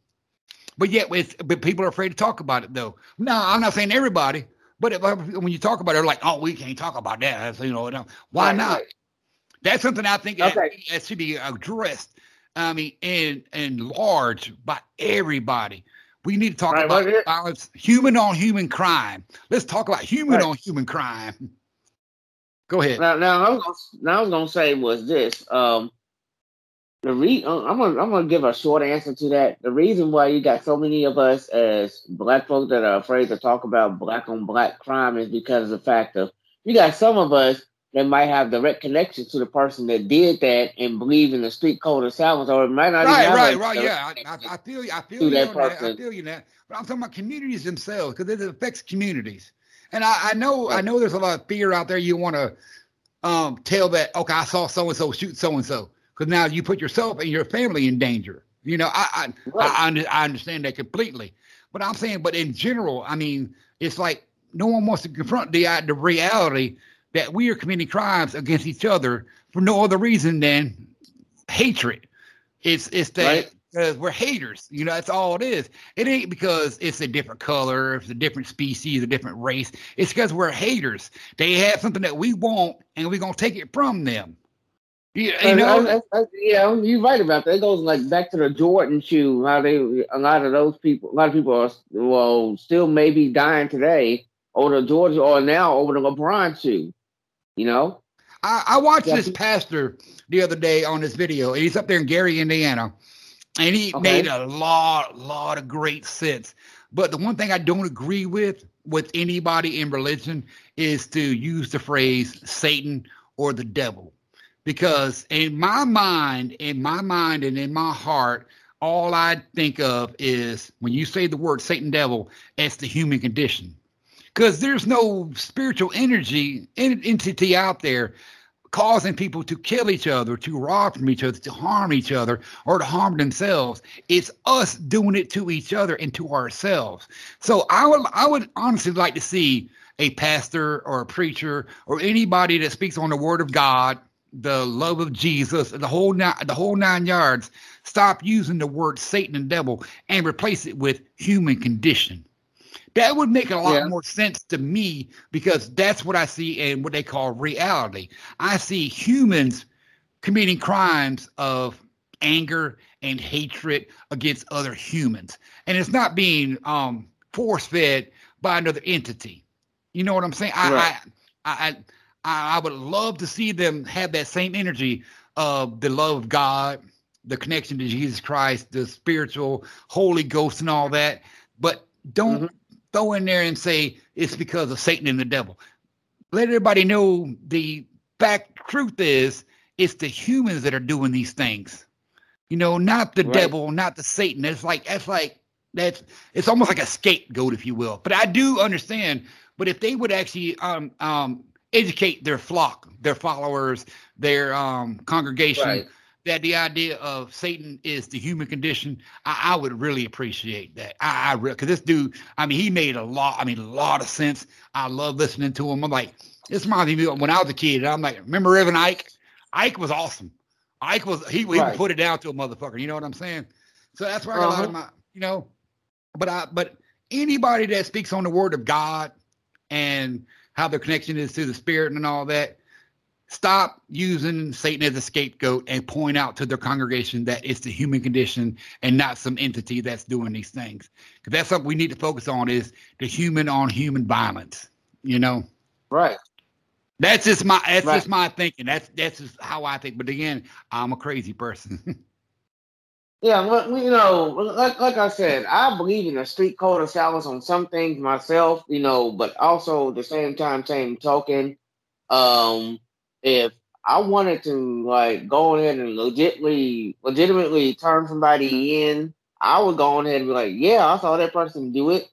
But yet, with but people are afraid to talk about it though. No, I'm not saying everybody, but if, when you talk about it, they're like, "Oh, we can't talk about that." That's, you know, why Right, not? right. That's something I think that, Okay. that should be addressed. I mean, and and large by everybody. We need to talk Right, about it- violence, human on human crime. Let's talk about human Right. on human crime. Go ahead. Now, now, I was gonna, now I was gonna say was this. Um, the re uh, I'm gonna I'm gonna give a short answer to that. The reason why you got so many of us as black folks that are afraid to talk about black on black crime is because of the fact of you got some of us that might have direct connections to the person that did that and believe in the street code of silence, or it might not Right, even have right, right. Yeah, I. I, I feel you. I feel you that on that. I feel you that. But I'm talking about communities themselves because it affects communities. And I, I know, I know, there's a lot of fear out there. You want to um, tell that, okay, I saw so and so shoot so and so, because now you put yourself and your family in danger. You know, I, I, Right. I, I understand that completely. But I'm saying, but in general, I mean, it's like no one wants to confront the the reality that we are committing crimes against each other for no other reason than hatred. It's it's that Right. because we're haters. You know, that's all it is. It ain't because it's a different color, it's a different species, a different race. It's because we're haters. They have something that we want, and we're gonna take it from them. You, you know, I, I, I, yeah, you're right about that. It goes like back to the Jordan shoe. How they, a lot of those people, a lot of people are well still maybe dying today over the Georgia or now over the LeBron shoe. You know, I, I watched Yeah. this pastor the other day on this video. and He's up there in Gary, Indiana, and he Okay. made a lot, lot of great sense. But the one thing I don't agree with with anybody in religion is to use the phrase Satan or the devil, because in my mind, in my mind, and in my heart. All I think of is when you say the word Satan devil, it's the human condition because there's no spiritual energy en- entity out there causing people to kill each other, to rob from each other, to harm each other, or to harm themselves. It's us doing it to each other and to ourselves. So I would I would honestly like to see a pastor or a preacher or anybody that speaks on the word of God, the love of Jesus, the whole nine, the whole nine yards, stop using the word Satan and devil and replace it with human condition. That would make a lot Yeah. more sense to me because that's what I see in what they call reality. I see humans committing crimes of anger and hatred against other humans, and it's not being um, force fed by another entity. You know what I'm saying? I, Right. I, I, I, I would love to see them have that same energy of the love of God, the connection to Jesus Christ, the spiritual Holy Ghost, and all that. But don't Mhm. Throw in there and say it's because of Satan and the devil. Let everybody know the fact truth is it's the humans that are doing these things. You know, not the Right. devil, not the Satan. It's like that's like that's it's almost like a scapegoat, if you will. But I do understand. But if they would actually um um educate their flock, their followers, their um congregation Right. That the idea of Satan is the human condition, I, I would really appreciate that. I, I really, because this dude, I mean, he made a lot, I mean, a lot of sense. I love listening to him. I'm like, this reminds me of when I was a kid. I'm like, remember Reverend Ike? Ike was awesome. Ike was, he, he would put it down to a motherfucker. You know what I'm saying? So that's why I got a lot of Uh-huh. my, you know, but I, but anybody that speaks on the word of God and how their connection is to the spirit and all that, stop using Satan as a scapegoat and point out to their congregation that it's the human condition and not some entity that's doing these things. Because that's something we need to focus on is the human on human violence. You know, Right. that's just my that's Right. just my thinking. That's that's just how I think. But again, I'm a crazy person. Yeah, well, you know, like like I said, I believe in a street code of silence on some things myself, you know, but also at the same time, same token, um, if I wanted to like go ahead and legitimately, legitimately turn somebody in, I would go ahead and be like, yeah, I saw that person do it,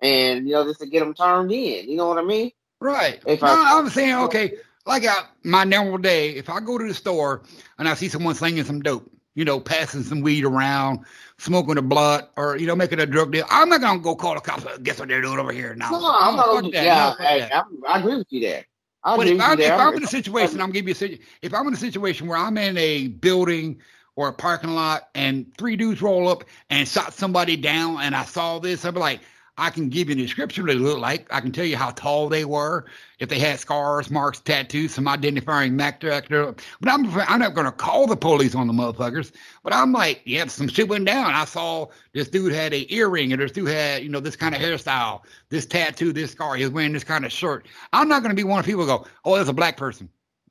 and you know, just to get them turned in. You know what I mean? right. If no, I- I'm saying okay. Like I, my normal day, if I go to the store and I see someone slinging some dope, you know, passing some weed around, smoking a blunt, or you know, making a drug deal, I'm not gonna go call the cops. Guess what they're doing over here now? No, I'm not. Gonna, that. yeah, No, fuck I, that. I, I agree with you there. I But if I'm, if. I'm in a situation, I'm give you a situ- if I'm in a situation where I'm in a building or a parking lot and three dudes roll up and shot somebody down and I saw this, I'd be like, I can give you a description of what they look like. I can tell you how tall they were, if they had scars, marks, tattoos, some identifying factor. But I'm I'm not gonna call the police on the motherfuckers. But I'm like, yeah, some shit went down. I saw this dude had a earring, and this dude had, you know, this kind of hairstyle, this tattoo, this scar. He was wearing this kind of shirt. I'm not gonna be one of people go, oh, there's a black person.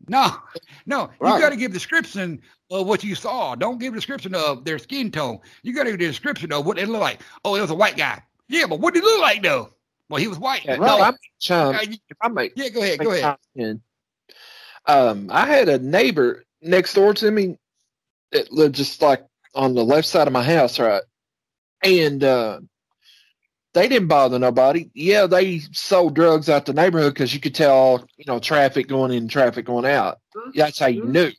No, no, Right. you got to give description of what you saw. Don't give description of their skin tone. You got to give description of what they look like. Oh, it was a white guy. Yeah, but what did he look like though? Well, he was white. Yeah, no, no, I'm chum. yeah, If I make yeah, go ahead, go ahead. comment, Um, I had a neighbor next door to me that lived just like on the left side of my house, right? And uh, they didn't bother nobody. Yeah, they sold drugs out the neighborhood because you could tell, you know, traffic going in, traffic going out. That's how you knew,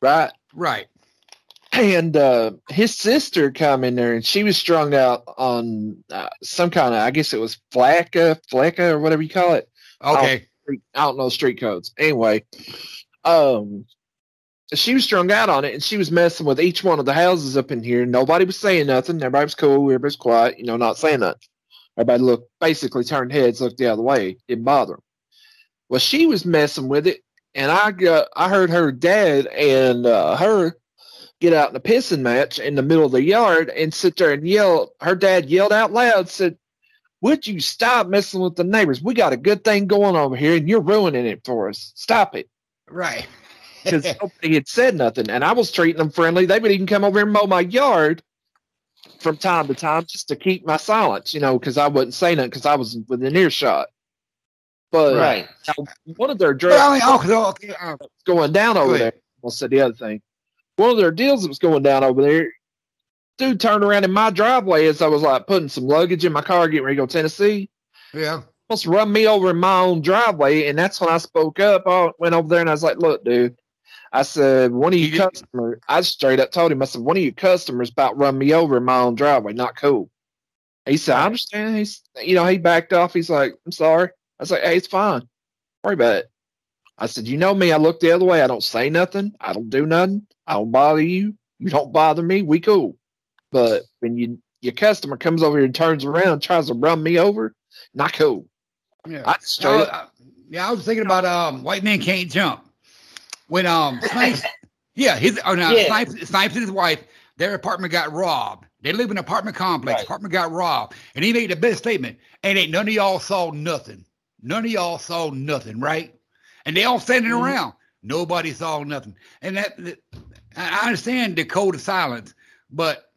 right? Right. And uh, his sister come in there, and she was strung out on uh, some kind of, I guess it was flakka, flakka, or whatever you call it Okay. I don't know street codes. Anyway, um, she was strung out on it, and she was messing with each one of the houses up in here. Nobody was saying nothing. Everybody was cool. Everybody was quiet. You know, not saying nothing. Everybody looked basically turned heads, looked the other way. Didn't bother 'em. Well, she was messing with it, and I got I heard her dad and uh, her get out in a pissing match in the middle of the yard and sit there and yell. Her dad yelled out loud, said, would you stop messing with the neighbors? We got a good thing going over here, and you're ruining it for us. Stop it. Right. Because nobody had said nothing, and I was treating them friendly. They would even come over and mow my yard from time to time just to keep my silence, you know, because I wouldn't say nothing because I was within earshot. But Right. one of their drugs I mean, oh, okay, uh, going down over ahead. there. I'll say the other thing. One of their deals that was going down over there, dude turned around in my driveway as I was like putting some luggage in my car, getting ready to go to Tennessee. yeah. almost run me over in my own driveway, and that's when I spoke up. I went over there and I was like, "Look, dude," I said, "One of you customers." I straight up told him, "I said one of you customers about run me over in my own driveway. Not cool." He said, "I understand." He's, you know, he backed off. He's like, "I'm sorry." I was like, "Hey, it's fine. Don't worry about it." I said, "You know me. I look the other way. I don't say nothing. I don't do nothing. I don't bother you. You don't bother me. We cool." But when you your customer comes over here and turns around and tries to run me over, not cool. Yeah. I straight I- I- yeah, I was thinking about um, white men can't jump. When um, Snipes, yeah, his oh no, Yeah. Snipes, Snipes and his wife, their apartment got robbed. They live in an apartment complex. Right. Apartment got robbed, and he made the best statement. And ain't none of y'all saw nothing. None of y'all saw nothing, right? And they all standing Mhm. around. Nobody saw nothing. And that, that I I understand the code of silence, but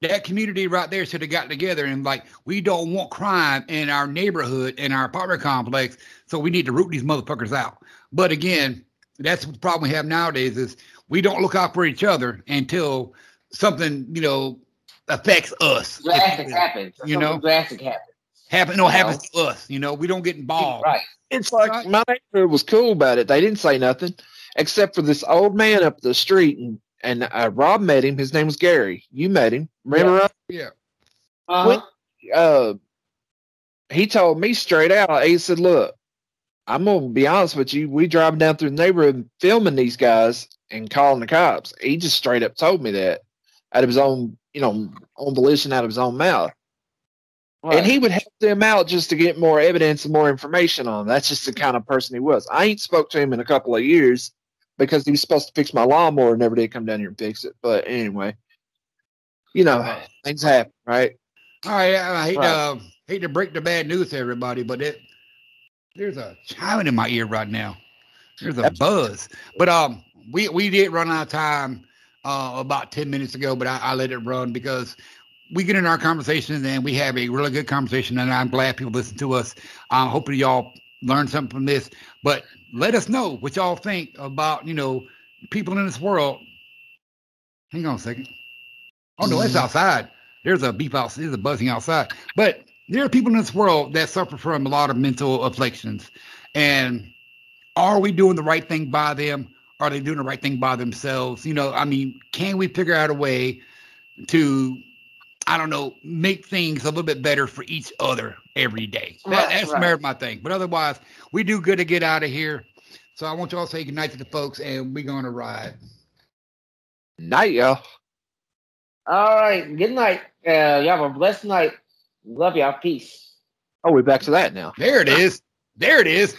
that community right there should have got together and like we don't want crime in our neighborhood in our apartment complex so we need to root these motherfuckers out but again that's the problem we have nowadays is we don't look out for each other until something you know affects us Drastic happens. You know? drastic happens. happen no You happens to us you know we don't get involved Right. It's like Right. my neighborhood was cool about it. They didn't say nothing except for this old man up the street, and and uh, Rob met him. His name was Gary. You met him, remember? Rob? yeah Uh-huh. Uh, he told me straight out. He said, "Look, I'm gonna be honest with you. We driving down through the neighborhood filming these guys and calling the cops. He just straight up told me that out of his own, you know, own volition, out of his own mouth." Right. And he would help them out just to get more evidence and more information on. 'em. That's just the kind of person he was. I ain't spoke to him in a couple of years, because he was supposed to fix my lawnmower and never did come down here and fix it. But anyway, you know, things happen, right? All right, I hate right. to hate to break the bad news to everybody, but it there's a chiming in my ear right now. There's a Absolutely. buzz. But um, we we did run out of time uh, about ten minutes ago, but I, I let it run because we get in our conversations and we have a really good conversation, and I'm glad people listen to us. I'm hoping y'all learn something from this. But let us know what y'all think about you know people in this world. Hang on a second. Oh no, it's mm-hmm. outside. There's a beep out. There's a buzzing outside. But there are people in this world that suffer from a lot of mental afflictions, and are we doing the right thing by them? Are they doing the right thing by themselves? You know, I mean, can we figure out a way to, I don't know, make things a little bit better for each other every day? That, that's right. my thing. But otherwise, we do good to get out of here. So I want y'all to say goodnight to the folks, and we're going to ride. Night, y'all. All right. Good night. Uh, you have a blessed night. Love y'all. Peace. Oh, we're back to that now. There it is. There it is.